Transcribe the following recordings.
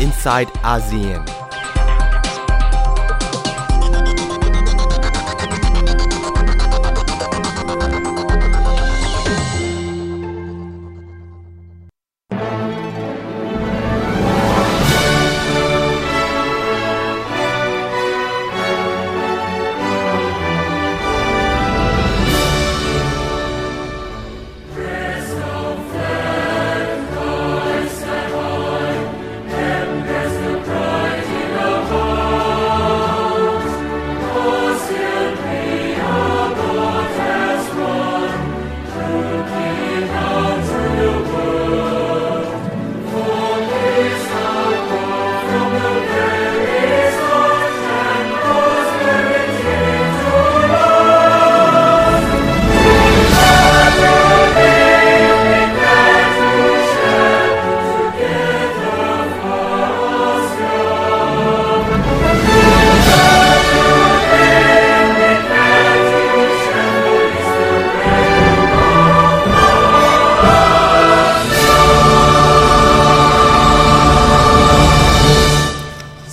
inside ASEAN.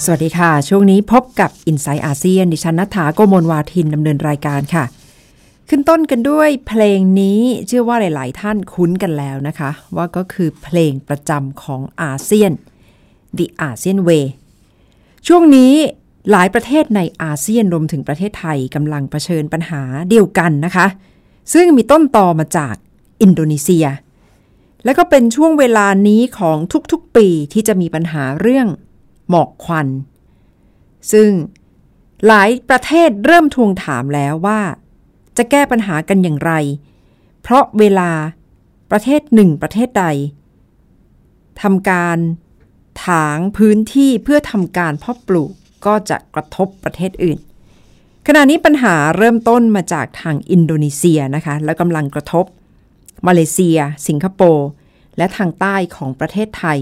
สวัสดีค่ะ ช่วงนี้พบกับ i n s i ซต์อาเซียนดิฉันนัฐาโกโมลวาทินดำเนินรายการค่ะ ขึ้นต้นกันด้วยเพลงนี้เชื่อว่าหลาย ๆ ท่านคุ้นกันแล้วนะคะ ว่าก็คือเพลงประจำของอาเซียน The ASEAN Way ช่วงนี้หลายประเทศในอาเซียนรวมถึงประเทศไทยกำลังเผชิญปัญหาเดียวกันนะคะ ซึ่งมีต้นตอมาจากอินโดนีเซีย และก็เป็นช่วงเวลานี้ของทุก ๆ ปีที่จะมีปัญหาเรื่อง หมอกควัน ซึ่งหลายประเทศเริ่มทวงถามแล้วว่า จะแก้ปัญหากันอย่างไร เพราะเวลาประเทศหนึ่งประเทศใดทำการถางพื้นที่เพื่อทำการเพาะปลูกก็จะกระทบประเทศอื่น ขณะนี้ปัญหาเริ่มต้นมาจากทางอินโดนีเซียนะคะ และกำลังกระทบ มาเลเซีย สิงคโปร์ และทางใต้ของประเทศไทย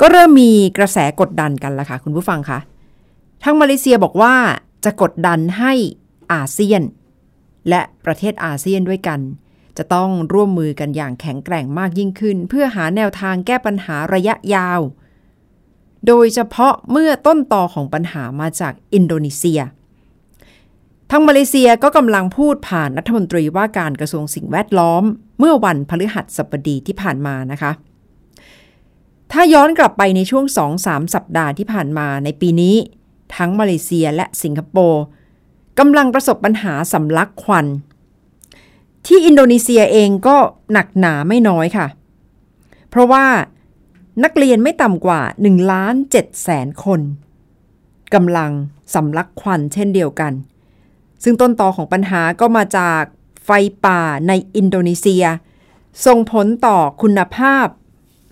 ก็เริ่มมีกระแสกดดันกันแล้วค่ะคุณผู้ฟังคะทางมาเลเซียบอกว่าจะกดดันให้อาเซียน และประเทศอาเซียนด้วยกัน จะต้องร่วมมือกันอย่างแข็งแกร่งมากยิ่งขึ้น เพื่อหาแนวทางแก้ปัญหาระยะยาว โดยเฉพาะเมื่อต้นต่อของปัญหามาจากอินโดนีเซียทางมาเลเซียก็กำลังพูดผ่านรัฐมนตรีว่าการกระทรวงสิ่งแวดล้อม เมื่อวันพฤหัสบดีที่ผ่านมานะคะ ถ้าย้อนกลับไปในช่วง 2-3 สัปดาห์ที่ผ่านมาในปีนี้ ทั้งมาเลเซียและสิงคโปร์กำลังประสบปัญหาสำลักควัน ที่อินโดนีเซียเองก็หนักหนาไม่น้อยค่ะ เพราะว่านักเรียนไม่ต่ำกว่า1ล้าน7แสนคนกำลังสำลักควันเช่นเดียวกัน ซึ่งต้นตอของปัญหาก็มาจากไฟป่าในอินโดนีเซีย ส่งผลต่อคุณภาพ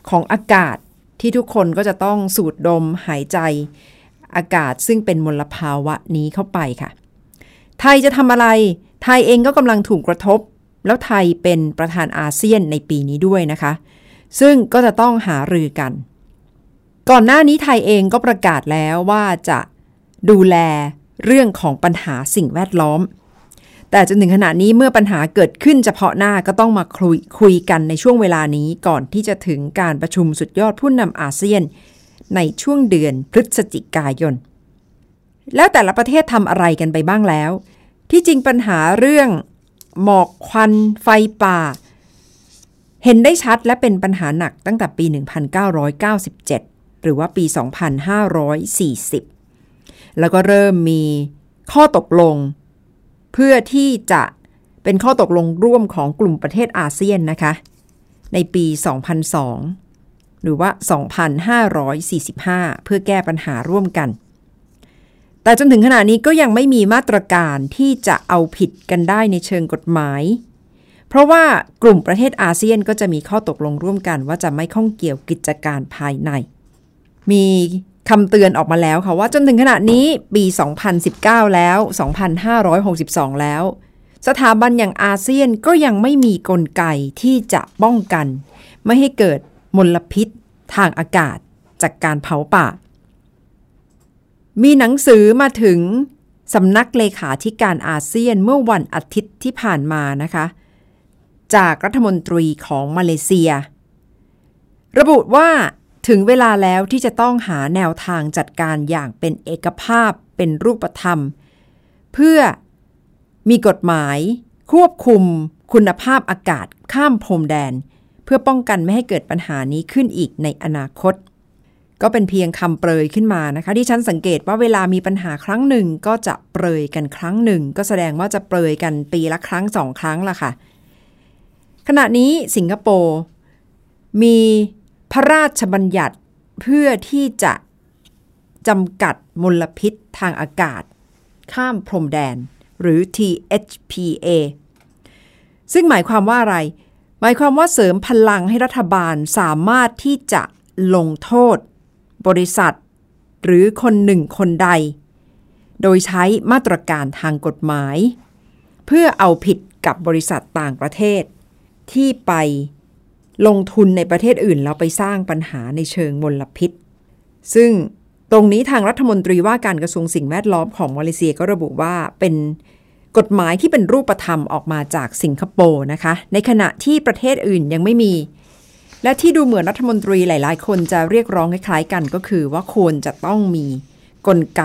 ของอากาศ ที่ทุกคนก็จะต้องสูดดมหายใจอากาศซึ่งเป็นมลภาวะนี้เข้าไปค่ะ ไทยจะทำอะไร ไทยเองก็กำลังถูกกระทบ แล้วไทยเป็นประธานอาเซียนในปีนี้ด้วยนะคะ ซึ่งก็จะต้องหารือกัน ก่อนหน้านี้ไทยเองก็ประกาศแล้วว่าจะดูแลเรื่องของปัญหาสิ่งแวดล้อม แต่จนถึงขณะนี้เมื่อปัญหาเกิดขึ้นเฉพาะหน้าก็ต้องมาคุยคุยกันในช่วงเวลานี้ก่อนที่จะถึงการประชุมสุดยอดผู้นำอาเซียน ในช่วงเดือนพฤศจิกายน แล้วแต่ละประเทศทำอะไรกันไปบ้างแล้ว ที่จริงปัญหาเรื่องหมอกควันไฟป่า เห็นได้ชัดและเป็นปัญหาหนักตั้งแต่ปี 1997 หรือว่าปี 2540 แล้วก็เริ่มมีข้อตกลง พื่อที่จะเป็นข้อตกลงร่วมของกลุ่มประเทศอาเซียนนะคะ ในปี 2002 หรือว่า 2545 เพื่อแก้ปัญหาร่วมกัน แต่จนถึงขณะนี้ก็ยังไม่มีมาตรการที่จะเอาผิดกันได้ในเชิงกฎหมาย เพราะว่ากลุ่มประเทศอาเซียนก็จะมีข้อตกลงร่วมกันว่าจะไม่ข้องเกี่ยวกิจการภายใน มี คำเตือนออกมาแล้วค่ะว่าจนถึงขณะนี้ปี 2019 แล้ว 2,562 แล้ว สถาบันอย่างอาเซียนก็ยังไม่มีกลไกที่จะป้องกัน ไม่ให้เกิดมลพิษทางอากาศจากการเผาป่า มีหนังสือมาถึงสำนักเลขาธิการอาเซียนเมื่อวันอาทิตย์ที่ผ่านมานะคะ จากรัฐมนตรีของมาเลเซีย ระบุว่า ถึงเวลาแล้วที่จะต้องหาแนวทางจัดการอย่างเป็นเอกภาพเป็นรูปธรรม เพื่อมีกฎหมาย ควบคุม คุณภาพอากาศข้ามพรมแดน เพื่อป้องกันไม่ให้เกิดปัญหานี้ขึ้นอีกในอนาคต ก็เป็นเพียงคำเปรยขึ้นมานะคะที่ฉันสังเกตว่าเวลามีปัญหาครั้งหนึ่งก็จะเปรยกันครั้งหนึ่ง ก็แสดงว่าจะเปรยกันปีละครั้งสองครั้งละค่ะ ขณะนี้สิงคโปร์มี พระราชบัญญัติเพื่อที่จะจำกัดมลพิษทางอากาศ ข้ามพรมแดน หรือ THPA ซึ่งหมายความว่าอะไร หมายความว่าเสริมพลังให้รัฐบาลสามารถที่จะลงโทษ บริษัท หรือคนหนึ่งคนใด โดยใช้มาตรการทางกฎหมาย เพื่อเอาผิดกับบริษัทต่างประเทศ ที่ไป ลงทุนในประเทศอื่นแล้วไปสร้างปัญหาในเชิงมลพิษ ซึ่งตรงนี้ทางรัฐมนตรีว่าการกระทรวงสิ่งแวดล้อมของมาเลเซียก็ระบุว่าเป็นกฎหมายที่เป็นรูปธรรมออกมาจากสิงคโปร์นะคะ ในขณะที่ประเทศอื่นยังไม่มี และที่ดูเหมือนรัฐมนตรีหลาย ๆ คนจะเรียกร้องคล้ายๆกันก็คือว่าควรจะต้องมีกลไก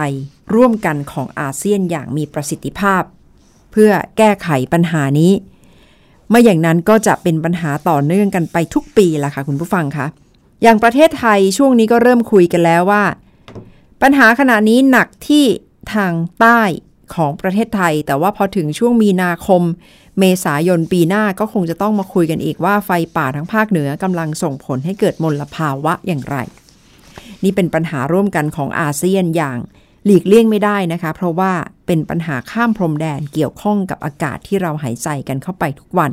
ร่วมกันของอาเซียนอย่างมีประสิทธิภาพ เพื่อแก้ไขปัญหานี้ ไม่อย่างนั้นก็จะเป็นปัญหาต่อเนื่องกันไปทุกปีล่ะค่ะคุณผู้ฟังคะอย่างประเทศไทยช่วงนี้ก็เริ่มคุยกันแล้วว่า ปัญหาขณะนี้หนักที่ทางใต้ของประเทศไทย แต่ว่าพอถึงช่วงมีนาคม เมษายนปีหน้าก็คงจะต้องมาคุยกันอีกว่าไฟป่าทั้งภาคเหนือกำลังส่งผลให้เกิดมลภาวะอย่างไร นี่เป็นปัญหาร่วมกันของอาเซียนอย่าง หลีกเลี่ยงไม่ได้นะคะ เพราะว่าเป็นปัญหาข้ามพรมแดนเกี่ยวข้องกับอากาศที่เราหายใจกันเข้าไปทุกวัน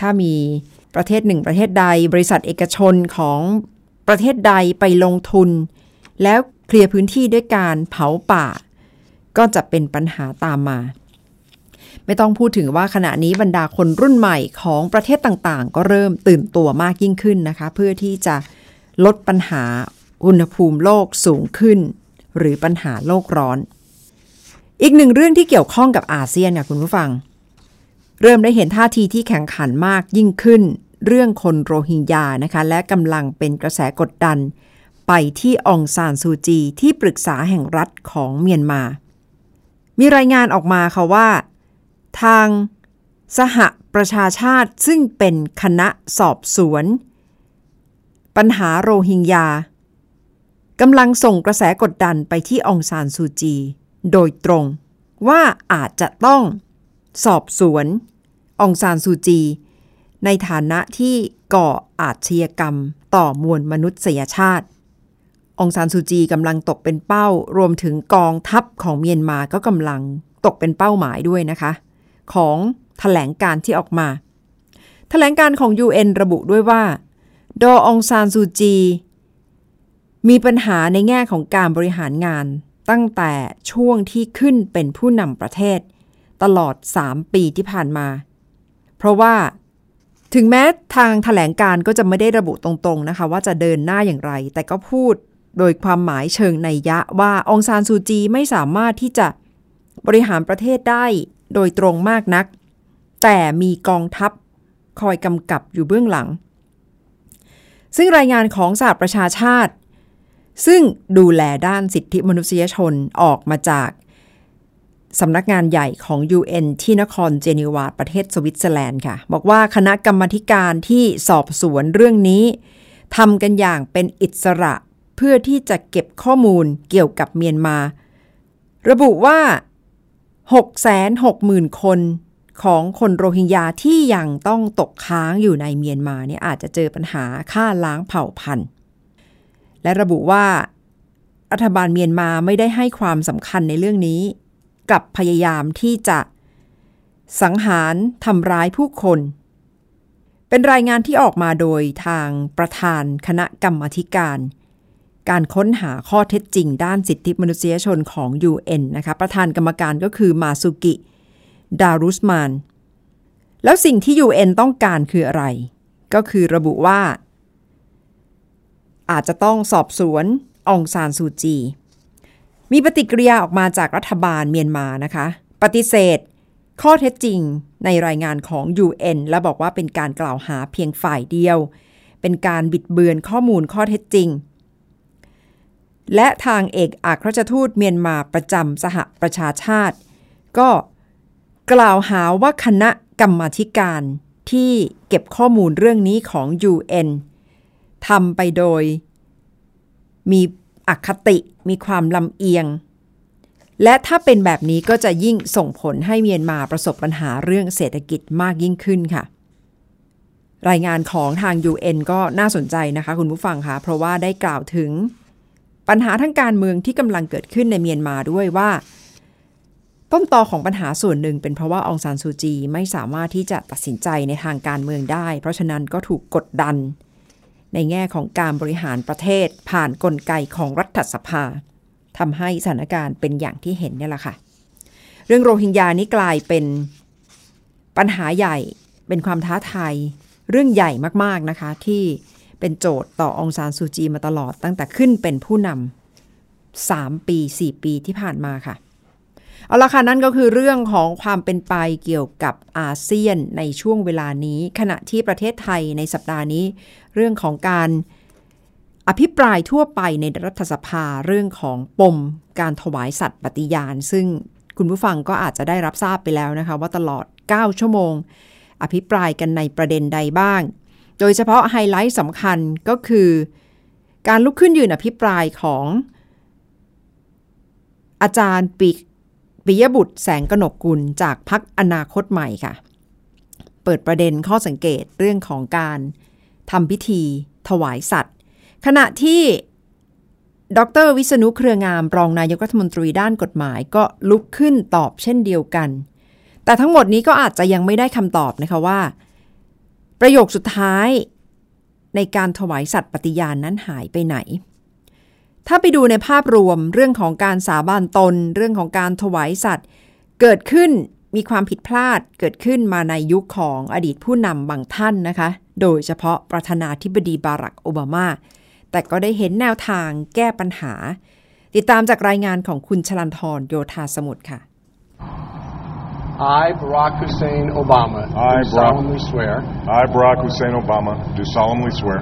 ถ้ามีประเทศหนึ่งประเทศใด บริษัทเอกชนของประเทศใดไปลงทุน แล้วเคลียร์พื้นที่ด้วยการเผาป่า ก็จะเป็นปัญหาตามมา ไม่ต้องพูดถึงว่าขณะนี้บรรดาคนรุ่นใหม่ของประเทศต่างๆ ก็เริ่มตื่นตัวมากยิ่งขึ้นนะคะ เพื่อที่จะลดปัญหาอุณหภูมิโลกสูงขึ้น หรือปัญหาโลกร้อน อีกหนึ่งเรื่องที่เกี่ยวข้องกับอาเซียนค่ะคุณผู้ฟัง เริ่มได้เห็นท่าทีที่แข่งขันมากยิ่งขึ้น เรื่องคนโรฮิงญานะคะ และกำลังเป็นกระแสกดดัน ไปที่องซานซูจี ที่ปรึกษาแห่งรัฐของเมียนมา มีรายงานออกมาค่ะว่า ทางสหประชาชาติซึ่งเป็นคณะสอบสวน ปัญหาโรฮิงญา กำลังส่งกระแสกดดันไปที่องซานซูจี โดยตรง ว่าอาจจะต้องสอบสวนองซานซูจี ในฐานะที่ก่ออาชญากรรมต่อมวลมนุษยชาติ องซานซูจีกำลังตกเป็นเป้ารวมถึงกองทัพของเมียนมาก็กำลังตกเป็นเป้าหมายด้วยนะคะ ของถแถลงการที่ออกมาถแถลงการของ UN ระบุด้วยว่า ดอองซานซูจี มีปัญหาในแง่ของการบริหารงานตั้งแต่ช่วงที่ขึ้นเป็นผู้นำประเทศ ตลอด 3 ปีที่ผ่านมา เพราะว่าถึงแม้ทางถแถลงการก็จะไม่ได้ระบุตรงๆนะคะ ว่าจะเดินหน้าอย่างไร แต่ก็พูดโดยความหมายเชิงในยะว่าองซานซูจีไม่สามารถที่จะบริหารประเทศได้โดยตรงมากนัก แต่มีกองทัพคอยกำกับอยู่เบื้องหลัง ซึ่งรายงานของสหประชาชาติ ซึ่งดูแลด้านสิทธิมนุษยชนออกมาจากสำนักงานใหญ่ของ UN ที่นครเจนีวาประเทศสวิตเซอร์แลนด์ค่ะ บอกว่าคณะกรรมการที่สอบสวนเรื่องนี้ทำกันอย่างเป็นอิสระเพื่อที่จะเก็บข้อมูลเกี่ยวกับเมียนมา ระบุว่า 660,000 คนของคนโรฮิงญาที่ยังต้องตกค้างอยู่ในเมียนมาเนี่ยอาจจะเจอปัญหาฆ่าล้างเผ่าพันธุ์ และระบุว่า รัฐบาลเมียนมาไม่ได้ให้ความสำคัญในเรื่องนี้กับพยายามที่จะ สังหารทำร้ายผู้คน เป็นรายงานที่ออกมาโดยทางประธานคณะกรรมการ การค้นหาข้อเท็จจริงด้านสิทธิมนุษยชนของ UN นะคะประธานกรรมการก็คือมาสุกิ ดารุสมาน แล้วสิ่งที่ UN ต้องการคืออะไร ก็คือระบุว่า อาจจะต้องสอบสวนองซานซูจี มีปฏิกิริยาออกมาจากรัฐบาลเมียนมานะคะ ปฏิเสธ ข้อเท็จจริงในรายงานของ UN และบอกว่าเป็นการกล่าวหาเพียงฝ่ายเดียว เป็นการบิดเบือนข้อมูลข้อเท็จจริง และทางเอกอัครราชทูตเมียนมาประจำสหประชาชาติ ก็กล่าวหาว่าคณะกรรมาธิการที่เก็บข้อมูลเรื่องนี้ของ UN ทำไปโดย มีอคติมีความลำเอียง และถ้าเป็นแบบนี้ก็จะยิ่งส่งผลให้เมียนมาประสบปัญหาเรื่องเศรษฐกิจมากยิ่งขึ้นค่ะ รายงานของทาง UN ก็น่าสนใจนะคะคุณผู้ฟังคะเพราะว่าได้กล่าวถึง ปัญหาทางการเมืองที่กำลังเกิดขึ้นในเมียนมาด้วยว่า ต้นตอของปัญหาส่วนหนึ่งเป็นเพราะว่าองซานซูจีไม่สามารถที่จะตัดสินใจในทางการเมืองได้ เพราะฉะนั้นก็ถูกกดดัน ในแง่ของการบริหารประเทศผ่านนกลไกของรัฐสภาทำให้สถานการณ์เป็นอย่างที่เห็นเนี่ยแหละค่ะ เรื่องโรฮิงญานี่กลายเป็นปัญหาใหญ่เป็นความท้าทายเรื่องใหญ่มากๆนะคะที่เป็นโจทย์ต่อองซานซูจีมาตลอดตั้งแต่ขึ้นเป็นผู้นำสามปีสี่ปีที่ผ่านมาค่ะ เอาละค่ะนั่นก็คือเรื่องของความเป็นไปเกี่ยวกับอาเซียนในช่วงเวลานี้ ขณะที่ประเทศไทยในสัปดาห์นี้ เรื่องของการอภิปรายทั่วไปในรัฐสภาเรื่องของปมการถวายสัตว์ปฏิญาณ ซึ่งคุณผู้ฟังก็อาจจะได้รับทราบไปแล้วนะคะ ว่าตลอด 9 ชั่วโมง อภิปรายกันในประเด็นใดบ้าง โดยเฉพาะไฮไลท์สำคัญก็คือ การลุกขึ้นยืนอภิปรายของอาจารย์ปิ ปิยบุตรแสงกนกกุลจากพักอนาคตใหม่ค่ะ เปิดประเด็นข้อสังเกตเรื่องของการทำพิธีถวายสัตว์ ขณะที่ดรวิษณุเครืองามรองนายกรัฐมนตรีด้านกฎหมายก็ลุกขึ้นตอบเช่นเดียวกัน แต่ทั้งหมดนี้ก็อาจจะยังไม่ได้คำตอบนะคะว่า ประโยคสุดท้ายในการถวายสัตว์ปฏิญาณนั้นหายไปไหน ถ้าไปดูในภาพรวมเรื่องของการสาบานตน เรื่องของการถวายสัตว์ เกิดขึ้นมีความผิดพลาดเกิดขึ้นมาในยุคของอดีตผู้นำบางท่านนะคะ โดยเฉพาะประธานาธิบดีบารักโอบามา แต่ก็ได้เห็นแนวทางแก้ปัญหา ติดตามจากรายงานของคุณชลันทรโยธาสมุทรค่ะ I, Barack Hussein Obama, I, do Barack- solemnly swear I, Barack Hussein Obama, do solemnly swear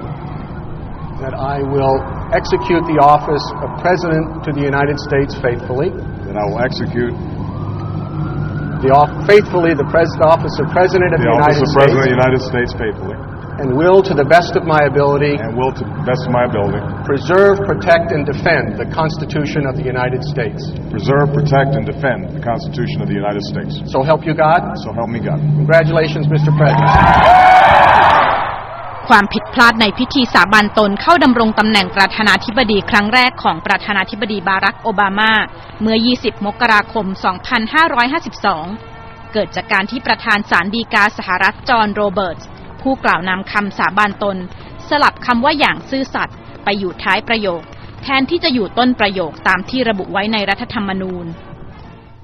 that I will execute the office of President to the United States faithfully, that I will execute the off- faithfully the pres- office of President of the the, office United of President of the United States faithfully and will, to the best of my ability, and will, to the best of my ability, preserve, protect, and defend the Constitution of the United States. preserve, protect, and defend the Constitution of the United States. So help you God. So help me God. Congratulations, Mr. President. ความผิดพลาดในพิธีสาบานตนเข้าดำรงตำแหน่งประธานาธิบดีครั้งแรกของประธานาธิบดีบารักโอบามา เมื่อ 20 มกราคม 2552 เกิดจากการที่ประธานศาลฎีกาสหรัฐจอห์นโรเบิร์ตผู้กล่าวนำคำสาบานตน สลับคำว่าอย่างซื่อสัตย์ไปอยู่ท้ายประโยค แทนที่จะอยู่ต้นประโยคตามที่ระบุไว้ในรัฐธรรมนูญ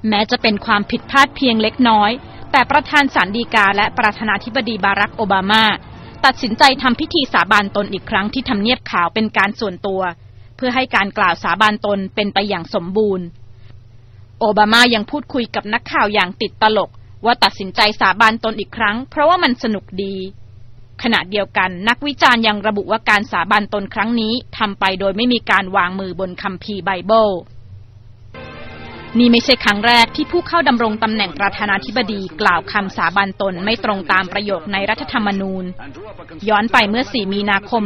แม้จะเป็นความผิดพลาดเพียงเล็กน้อย แต่ประธานศาลฎีกาและประธานาธิบดีบารักโอบามา ตัดสินใจทำพิธีสาบานตนอีกครั้งที่ทำเนียบขาวเป็นการส่วนตัว เพื่อให้การกล่าวสาบานตนเป็นไปอย่างสมบูรณ์ โอบามายังพูดคุยกับนักข่าวอย่างติดตลก ว่าตัดสินใจสาบานตนอีกครั้ง เพราะว่ามันสนุกดี ขณะเดียวกันนักวิจารณ์ยังระบุว่าการสาบานตนครั้งนี้ทำไปโดยไม่มีการวางมือบนคัมภีร์ไบเบิล นี่ไม่ใช่ครั้งแรกที่ผู้เข้าดำรงตำแหน่งประธานาธิบดีกล่าวคำสาบานตนไม่ตรงตามประโยคในรัฐธรรมนูญ ย้อนไปเมื่อ 4 มีนาคม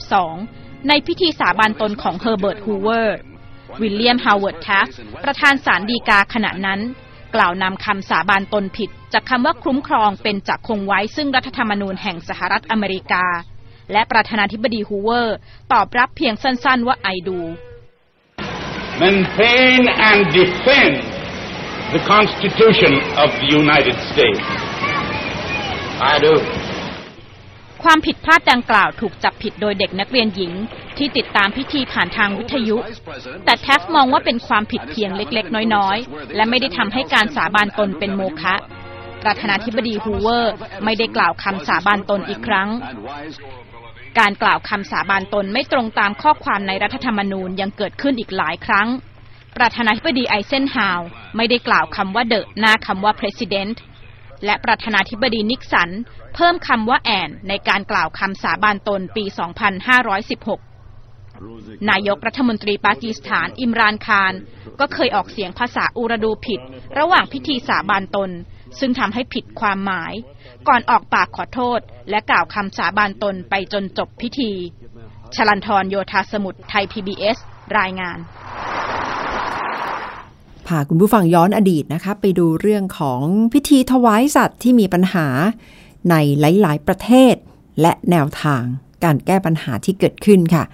2472 ในพิธีสาบานตนของเฮอร์เบิร์ต ฮูเวอร์ วิลเลียม ฮาวเวิร์ด แทฟต์ประธานศาลฎีกาขณะนั้น กล่าวนำคำสาบานตนผิด จากคำว่าคุ้มครองเป็นจะคงไว้ซึ่งรัฐธรรมนูญแห่งสหรัฐอเมริกา และประธานาธิบดีฮูเวอร์ ตอบรับเพียงสั้นๆว่า I do maintain and defend the Constitution of the United States. I do. ความผิดพลาดดังกล่าวถูกจับผิดโดยเด็กนักเรียนหญิง ที่ติดตามพิธีผ่านทางวิทยุ แต่แทฟต์มองว่าเป็นความผิดเพียงเล็กๆ น้อยๆ และไม่ได้ทำให้การสาบานตนเป็นโมฆะประธานาธิบดีฮูเวอร์ ไม่ได้กล่าวคำสาบานตนอีกครั้ง การกล่าวคำสาบานตนไม่ตรงตามข้อความในรัฐธรรมนูญยังเกิดขึ้นอีกหลายครั้ง ประธานาธิบดีไอเซนฮาวร์ไม่ได้กล่าวคำว่า the หน้าคำว่า president และประธานาธิบดีนิกสัน เพิ่มคำว่าแอนในการกล่าวคำสาบานตนปี 2516 นายกรัฐมนตรีปากีสถานอิมรานคาร ก็เคยออกเสียงภาษาอูรดูผิด ระหว่างพิธีสาบานตน ซึ่งทำให้ผิดความหมาย ก่อนออกปากขอโทษ และกล่าวคำสาบานตนไปจนจบพิธี ชลันทรโยธาสมุทรไทย PBS รายงานพาคุณผู้ฟังย้อนอดีตนะคะไปดูเรื่องของพิธีถวายสัตว์ที่มีปัญหาในหลาย ๆ ประเทศ และแนวทางการแก้ปัญหาที่เกิดขึ้นค่ะ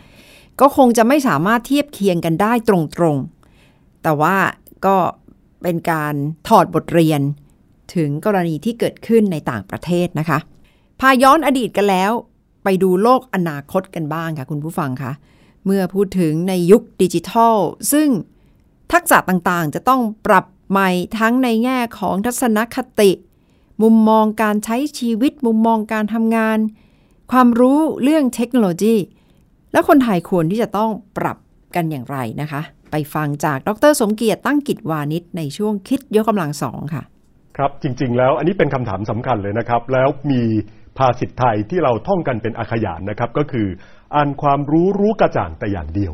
ก็คงจะไม่สามารถเทียบเคียงกันได้ตรง ๆ แต่ว่าก็เป็นการถอดบทเรียน ถึงกรณีที่เกิดขึ้นในต่างประเทศนะคะ พาย้อนอดีตกันแล้ว ไปดูโลกอนาคตกันบ้างค่ะคุณผู้ฟังคะเมื่อพูดถึงในยุคดิจิทัล ซึ่งทักษะต่างๆ จะต้องปรับใหม่ทั้งในแง่ของทัศนคติ มุมมองการใช้ชีวิตมุมมองการทำงาน ความรู้เรื่องเทคโนโลยี และคนไทยควรที่จะต้องปรับกันอย่างไรนะคะ ไปฟังจากดรสมเกียรติตั้งกิจวานิชในช่วงคิดยกกำลังสองค่ะ ครับจริง ๆ แล้วอันนี้เป็นคำถามสำคัญเลยนะครับ แล้วมีภาษิตไทยที่เราท่องกันเป็นอาขยานนะครับ ก็คืออ่านความรู้รู้กระจ่างแต่อย่างเดียว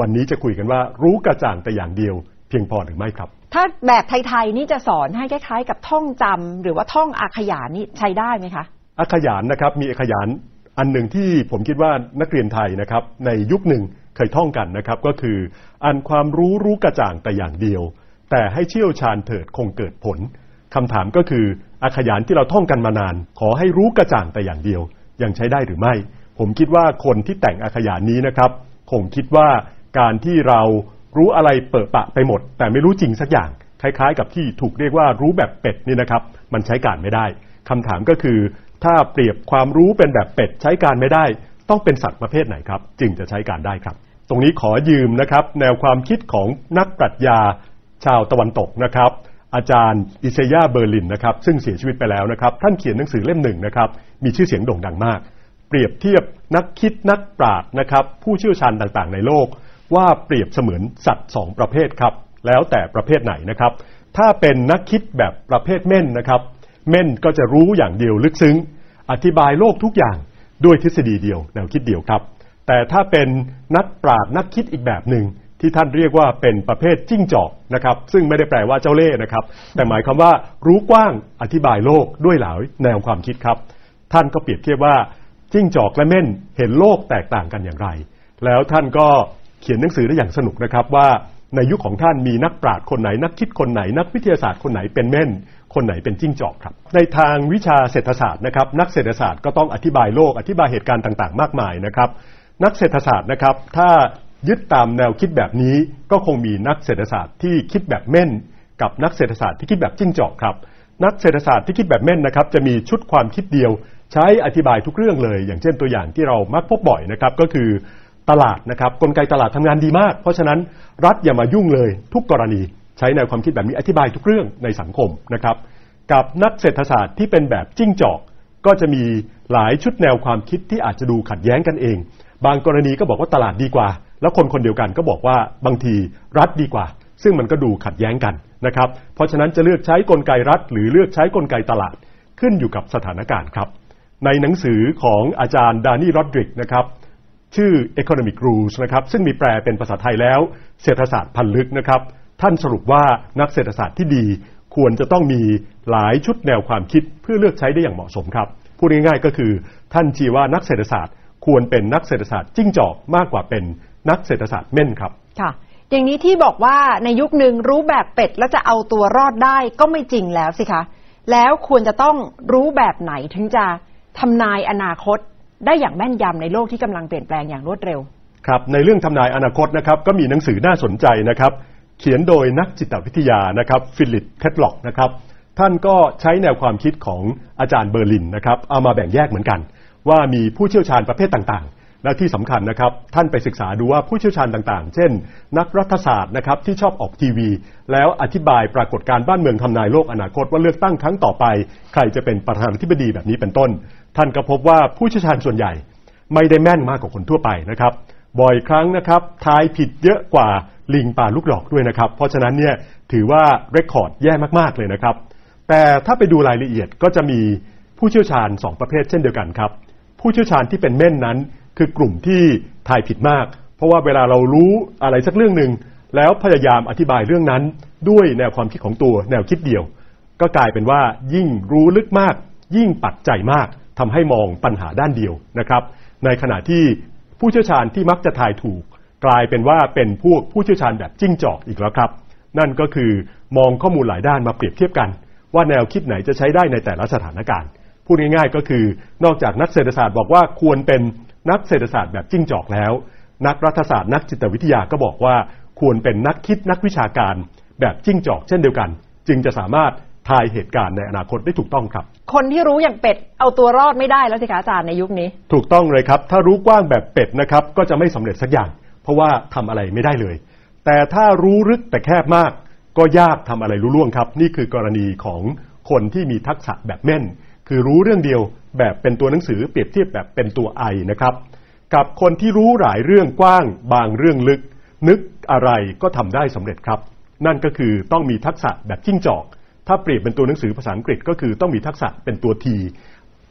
วันนี้จะคุยกันว่ารู้กระจ่างแต่อย่างเดียว เพียงพอหรือไม่ครับ ถ้าแบบไทยๆนี่จะสอนให้คล้ายๆ กับท่องจำหรือว่าท่องอาขยานนี่ใช้ได้ไหมคะอาขยานนะครับมีอาขยานอันหนึ่งที่ผมคิดว่านักเรียนไทยนะครับ ในยุคหนึ่งเคยท่องกันนะครับ ก็คืออันความรู้รู้กระจ่างแต่อย่างเดียว แต่ให้เชี่ยวชาญเถิดคงเกิดผล คำถามก็คืออาขยานที่เราท่องกันมานาน ขอให้รู้กระจ่างแต่อย่างเดียว ยังใช้ได้หรือไม่ ผมคิดว่าคนที่แต่งอาขยานนี้นะครับคงคิดว่าการที่เรารู้อะไรเปิดปะไปหมด แต่ไม่รู้จริงสักอย่าง คล้ายๆ กับที่ถูกเรียกว่ารู้แบบเป็ดนี่นะครับ มันใช้การไม่ได้คำถามก็คือ ถ้าเปรียบความรู้เป็นแบบเป็ดใช้การไม่ได้ ต้องเป็นสัตว์ประเภทไหนครับ จึงจะใช้การได้ครับ ตรงนี้ขอยืมนะครับ แนวความคิดของนักปรัชญาชาวตะวันตกนะครับ อาจารย์อิเซยาเบอร์ลินนะครับซึ่งเสียชีวิตไปแล้วนะครับ ท่านเขียนหนังสือเล่มหนึ่งนะครับ มีชื่อเสียงโด่งดังมาก เปรียบเทียบนักคิดนักปราชญ์นะครับ ผู้เชี่ยวชาญต่างๆ ในโลก ว่าเปรียบเสมือนสัตว์สองประเภทครับ แล้วแต่ประเภทไหนนะครับ ถ้าเป็นนักคิดแบบประเภทเม่นนะครับ เม่นก็จะรู้อย่างเดียวลึกซึ้ง อธิบายโลกทุกอย่างด้วยทฤษฎีเดียวแนวคิดเดียวครับ แต่ถ้าเป็นนักปราชญ์นักคิดอีกแบบหนึ่ง ที่ท่านเรียกว่าเป็นประเภทจิ้งจอกนะครับ ซึ่งไม่ได้แปลว่าเจ้าเล่ห์นะครับ แต่หมายความว่ารู้กว้างอธิบายโลกด้วยหลายแนวความคิดครับ ท่านก็เปรียบเทียบว่าจิ้งจอกและเม่นเห็นโลกแตกต่างกันอย่างไร แล้วท่านก็เขียนหนังสือได้อย่างสนุกนะครับว่าในยุคของท่านมีนักปราชญ์คนไหน นักคิดคนไหน นักวิทยาศาสตร์คนไหนเป็นเม่น คนไหนเป็นจิ้งจอกครับ ในทางวิชาเศรษฐศาสตร์นะครับ นักเศรษฐศาสตร์ก็ต้องอธิบายโลกอธิบายเหตุการณ์ต่าง ๆ มากมายนะครับ นักเศรษฐศาสตร์นะครับ ถ้า ยึดตามแนวคิดแบบนี้ก็คงมีนักเศรษฐศาสตร์ที่คิดแบบเม่น กับนักเศรษฐศาสตร์ที่คิดแบบจิ้งจอกครับ นักเศรษฐศาสตร์ที่คิดแบบเม่นนะครับ จะมีชุดความคิดเดียว ใช้อธิบายทุกเรื่องเลย อย่างเช่นตัวอย่างที่เรามักพบบ่อยนะครับก็คือตลาดนะครับกลไกตลาดทำงานดีมาก เพราะฉะนั้นรัฐอย่ามายุ่งเลย ทุกกรณีใช้แนวความคิดแบบนี้อธิบายทุกเรื่องในสังคมนะครับ กับนักเศรษฐศาสตร์ที่เป็นแบบจิ้งจอก ก็จะมีหลายชุดแนวความคิดที่อาจจะดูขัดแย้งกันเอง บางกรณีก็บอกว่าตลาดดีกว่า แล้วคนคนเดียวกันก็บอกว่าบางทีรัฐดีกว่า ซึ่งมันก็ดูขัดแย้งกันนะครับ เพราะฉะนั้นจะเลือกใช้กลไกรัฐ หรือเลือกใช้กลไกตลาดขึ้นอยู่กับสถานการณ์ครับ ในหนังสือของอาจารย์ดานี่รอดริกนะครับชื่อ Economic Rules นะครับซึ่งมีแปลเป็นภาษาไทยแล้ว เศรษฐศาสตร์พันลึกนะครับ ท่านสรุปว่านักเศรษฐศาสตร์ที่ดี ควรจะต้องมีหลายชุดแนวความคิดเพื่อเลือกใช้ได้อย่างเหมาะสมครับ พูดง่ายๆก็คือ ท่านชี้ว่านักเศรษฐศาสตร์ ควรเป็นนักเศรษฐศาสตร์จิ้งจอกมากกว่าเป็น นักเศรษฐศาสตร์เม่นครับ ค่ะ อย่างนี้ที่บอกว่าในยุคหนึ่งรู้แบบเป็ดแล้วจะเอาตัวรอดได้ก็ไม่จริงแล้วสิคะ แล้วควรจะต้องรู้แบบไหนถึงจะทำนายอนาคตได้อย่างแม่นยำในโลกที่กำลังเปลี่ยนแปลงอย่างรวดเร็ว ครับ ในเรื่องทำนายอนาคตนะครับก็มีหนังสือน่าสนใจนะครับ เขียนโดยนักจิตวิทยานะครับฟิลิปเททล็อกนะครับท่านก็ใช้แนวความคิดของอาจารย์เบอร์ลินนะครับเอามาแบ่งแยกเหมือนกัน ว่ามีผู้เชี่ยวชาญประเภทต่างๆ และที่สำคัญนะครับ ท่านไปศึกษาดูว่าผู้เชี่ยวชาญต่างๆ เช่น นักรัฐศาสตร์นะครับที่ชอบออกทีวี แล้วอธิบายปรากฏการณ์บ้านเมืองทำนายโลกอนาคตว่าเลือกตั้งครั้งต่อไป ใครจะเป็นประธานาธิบดีแบบนี้เป็นต้น ท่านก็พบว่าผู้เชี่ยวชาญส่วนใหญ่ ไม่ได้แม่นมากกว่าคนทั่วไปนะครับบ่อยครั้งนะครับทายผิดเยอะกว่าลิงป่าลูกหลอกด้วยนะครับ เพราะฉะนั้นเนี่ยถือว่าเรคคอร์ดแย่มากๆเลยนะครับ แต่ถ้าไปดูรายละเอียดก็จะมีผู้เชี่ยวชาญ 2 ประเภทเช่นเดียวกันครับ ผู้เชี่ยวชาญที่เป็นเม่นนั้น คือกลุ่มที่ทายผิดมาก เพราะว่าเวลาเรารู้อะไรสักเรื่องหนึ่งแล้วพยายามอธิบายเรื่องนั้น ด้วยแนวความคิดของตัวแนวคิดเดียว ก็กลายเป็นว่ายิ่งรู้ลึกมาก ยิ่งปักใจมากทำให้มองปัญหาด้านเดียวนะครับ ในขณะที่ผู้เชี่ยวชาญที่มักจะทายถูก กลายเป็นว่าเป็นพวกผู้เชี่ยวชาญแบบจิ้งจอกอีกแล้วครับ นั่นก็คือมองข้อมูลหลายด้านมาเปรียบเทียบกัน ว่าแนวคิดไหนจะใช้ได้ในแต่ละสถานการณ์พูดง่ายๆก็คือนอกจากนักเศรษฐศาสตร์บอกว่าควรเป็น นักเศรษฐศาสตร์แบบจิ้งจอกแล้ว นักรัฐศาสตร์นักจิตวิทยาก็บอกว่า ควรเป็นนักคิดนักวิชาการ แบบจิ้งจอกเช่นเดียวกัน จึงจะสามารถทายเหตุการณ์ในอนาคตได้ถูกต้องครับ คนที่รู้อย่างเป็ดเอาตัวรอดไม่ได้แล้วสิคะอาจารย์ในยุคนี้ ถูกต้องเลยครับ ถ้ารู้กว้างแบบเป็ดนะครับก็จะไม่สำเร็จสักอย่าง เพราะว่าทำอะไรไม่ได้เลย แต่ถ้ารู้ลึกแต่แคบมาก ก็ยากทำอะไรรู้ล่วงครับ นี่คือกรณีของคนที่มีทักษะแบบแม่น คือรู้เรื่องเดียวแบบเป็นตัวหนังสือเปรียบเทียบแบบเป็นตัวไอนะครับ กับคนที่รู้หลายเรื่องกว้าง บางเรื่องลึก นึกอะไรก็ทำได้สำเร็จครับ นั่นก็คือต้องมีทักษะแบบจิ้งจอก ถ้าเปรียบเป็นตัวหนังสือภาษาอังกฤษก็คือต้องมีทักษะเป็นตัวที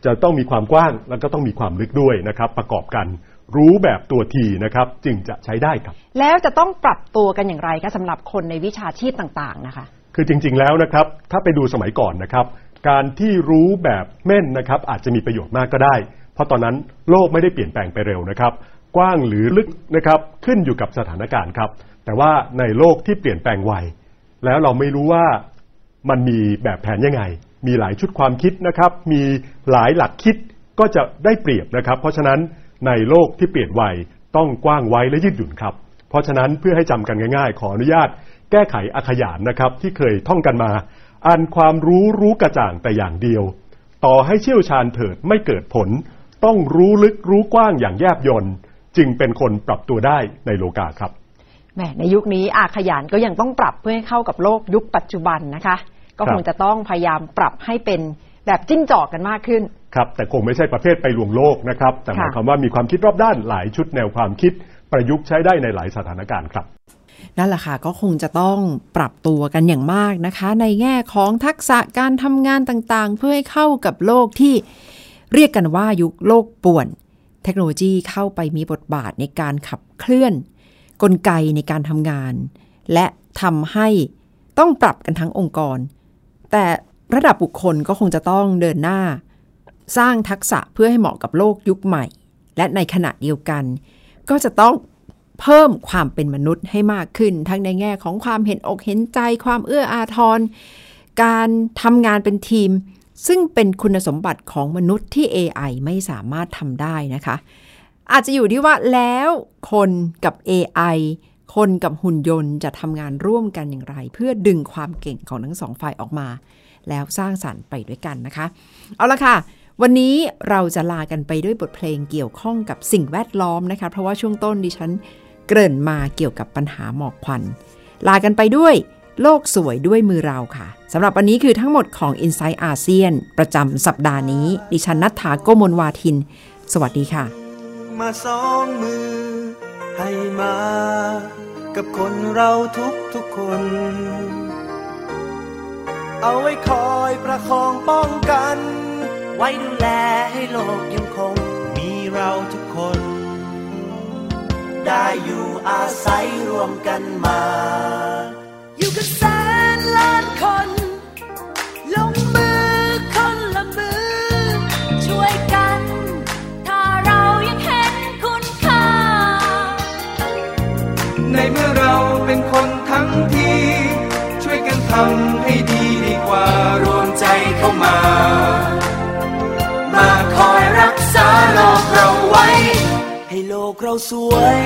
จะต้องมีความกว้างแล้วก็ต้องมีความลึกด้วยนะครับ ประกอบกันรู้แบบตัวทีนะครับ จึงจะใช้ได้ครับ แล้วจะต้องปรับตัวกันอย่างไรคะสำหรับคนในวิชาชีพต่างๆนะคะ คือจริง ๆแล้วนะครับ ถ้าไปดูสมัยก่อนนะครับ การที่รู้แบบแม่นนะครับอาจจะมีประโยชน์มากก็ได้ เพราะตอนนั้นโลกไม่ได้เปลี่ยนแปลงไปเร็วนะครับ กว้างหรือลึกนะครับขึ้นอยู่กับสถานการณ์ครับ แต่ว่าในโลกที่เปลี่ยนแปลงไวแล้วเราไม่รู้ว่ามันมีแบบแผนยังไง มีหลายชุดความคิดนะครับ มีหลายหลักคิดก็จะได้เปรียบนะครับ เพราะฉะนั้นในโลกที่เปลี่ยนไวต้องกว้างไว้และยืดหยุ่นครับ เพราะฉะนั้นเพื่อให้จำกันง่ายๆ ขออนุญาตแก้ไขอาขยานนะครับ ที่เคยท่องกันมา อันความรู้รู้กระจ่างแต่อย่างเดียว ต่อให้เชี่ยวชาญเถิดไม่เกิดผล ต้องรู้ลึกรู้กว้างอย่างแยบยนต์จึงเป็นคนปรับตัวได้ในโลกาครับแหมในยุคนี้อาขยานก็ยังต้องปรับเพื่อให้เข้ากับโลกยุคปัจจุบันนะคะ ก็คงจะต้องพยายามปรับให้เป็นแบบจิ้งจอกกันมากขึ้นครับแต่คงไม่ใช่ประเภทไปลวงโลกนะครับ แต่หมายค่ะความว่ามีความคิดรอบด้านหลายชุดแนวความคิด ประยุกต์ใช้ได้ในหลายสถานการณ์ครับนั่นแหละค่ะก็คงจะต้องปรับตัวกันอย่างมากนะคะ ในแง่ของทักษะการทำงานต่างๆ เพื่อให้เข้ากับโลกที่เรียกกันว่ายุคโลกป่วน เทคโนโลยีเข้าไปมีบทบาทในการขับเคลื่อน กลไกในการทำงาน และทำให้ต้องปรับกันทั้งองค์กร แต่ระดับบุคคลก็คงจะต้องเดินหน้า สร้างทักษะเพื่อให้เหมาะกับโลกยุคใหม่ และในขณะเดียวกัน ก็จะต้องเพิ่มความเป็นมนุษย์ให้มากขึ้น ทั้งในแง่ของความเห็นอกเห็นใจ ความเอื้ออาทร การทำงานเป็นทีม ซึ่งเป็นคุณสมบัติของมนุษย์ที่ AI ไม่สามารถทำได้นะคะ อาจจะอยู่ที่ว่าแล้วคนกับ AI คนกับหุ่นยนต์จะทำงานร่วมกันอย่างไร เพื่อดึงความเก่งของทั้งสองฝ่ายออกมา แล้วสร้างสรรค์ไปด้วยกันนะคะ เอาละค่ะ วันนี้เราจะลากันไปด้วยบทเพลงเกี่ยวข้องกับสิ่งแวดล้อมนะคะ เพราะว่าช่วงต้นดิฉันเกริ่นมาเกี่ยวกับปัญหาหมอกควัน ลากันไปด้วยโลกสวยด้วยมือเราค่ะสำหรับวันนี้คือทั้งหมดของ i n s i ซ e ์อาเซียนประจำสัปดาห์นี้ ดิฉันนัฐถาโกมลวาทิน สวัสดีค่ะ มาสองมือให้มา กับคนเราทุกทุกคน เอาไว้คอยประคองป้องกัน ไว้ดูแลให้โลกยังคง มีเราทุกคน ได้อยู่อาศัยรวมกันมา สวย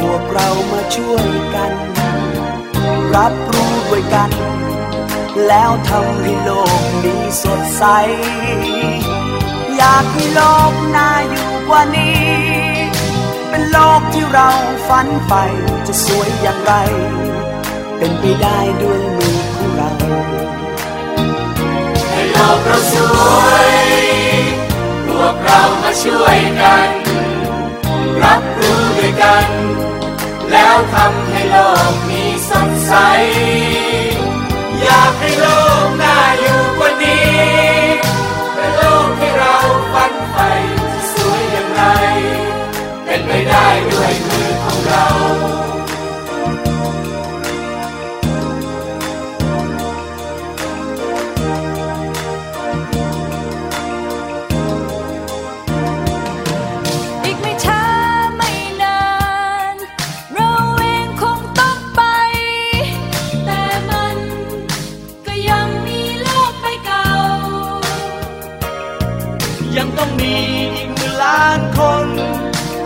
พวกเรามาช่วยกัน รับรู้ด้วยกัน แล้วทำให้โลกนี้สดใส อยากให้โลกน่าอยู่กว่านี้ เป็นโลกที่เราฝันใฝ่จะสวยอย่างไร เป็นไปได้ด้วยมือของเรา ให้โลกเราสวย พวกเรามาช่วยกัน รับรู้ด้วยกัน แล้วทำให้โลกมีสดใส มีอีกหมื่นล้านคน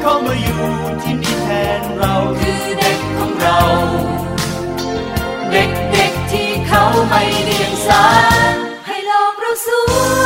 เข้ามาอยู่ที่นี่แทนเราคือเด็กของเรา เด็กๆที่เขาไม่เดียงสาให้โลกเราสวย